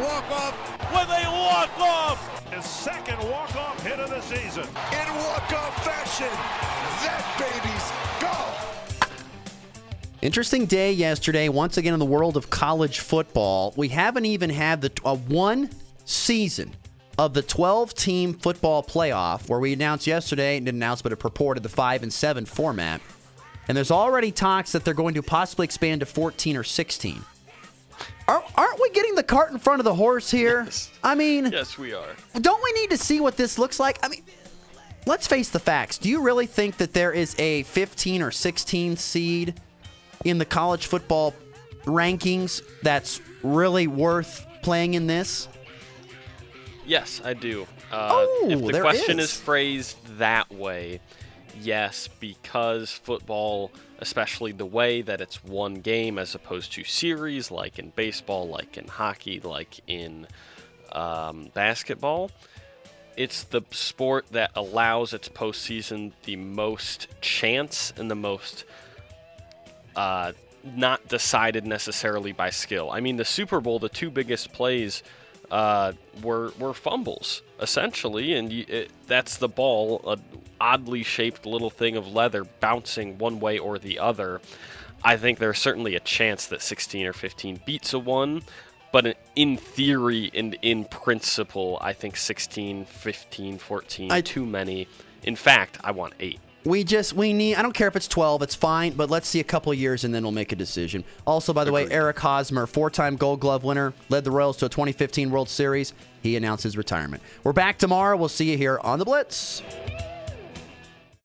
game-winning walk-off with a walk-off. His second walk-off hit of the season. In walk-off fashion, that baby's gone. Interesting day yesterday. Once again in the world of college football, we haven't even had the uh, one season of the 12 team football playoff where we announced yesterday, didn't announce, but it purported the 5 and 7 format. And there's already talks that they're going to possibly expand to 14 or 16. Aren't we getting the cart in front of the horse here? Yes. I mean, yes, we are. Don't we need to see what this looks like? I mean, let's face the facts. Do you really think that there is a 15 or 16 seed in the college football rankings that's really worth playing in this? Yes, I do. Uh, oh, if the question is. is phrased that way, yes, because football, especially the way that it's one game as opposed to series, like in baseball, like in hockey, like in um, basketball, it's the sport that allows its postseason the most chance and the most uh, not decided necessarily by skill. I mean, the Super Bowl, the two biggest plays uh, were were fumbles essentially, and you, it, that's the ball, a oddly shaped little thing of leather bouncing one way or the other. I think there's certainly a chance that 16 or 15 beats a one, but in theory and in principle, I think 16, 15, 14 I- too many. In fact, I want eight. We just we need. I don't care if it's 12. It's fine, but let's see a couple of years and then we'll make a decision. Also, by the way, Eric Hosmer, four-time Gold Glove winner, led the Royals to a 2015 World Series. He announced his retirement. We're back tomorrow. We'll see you here on the Blitz.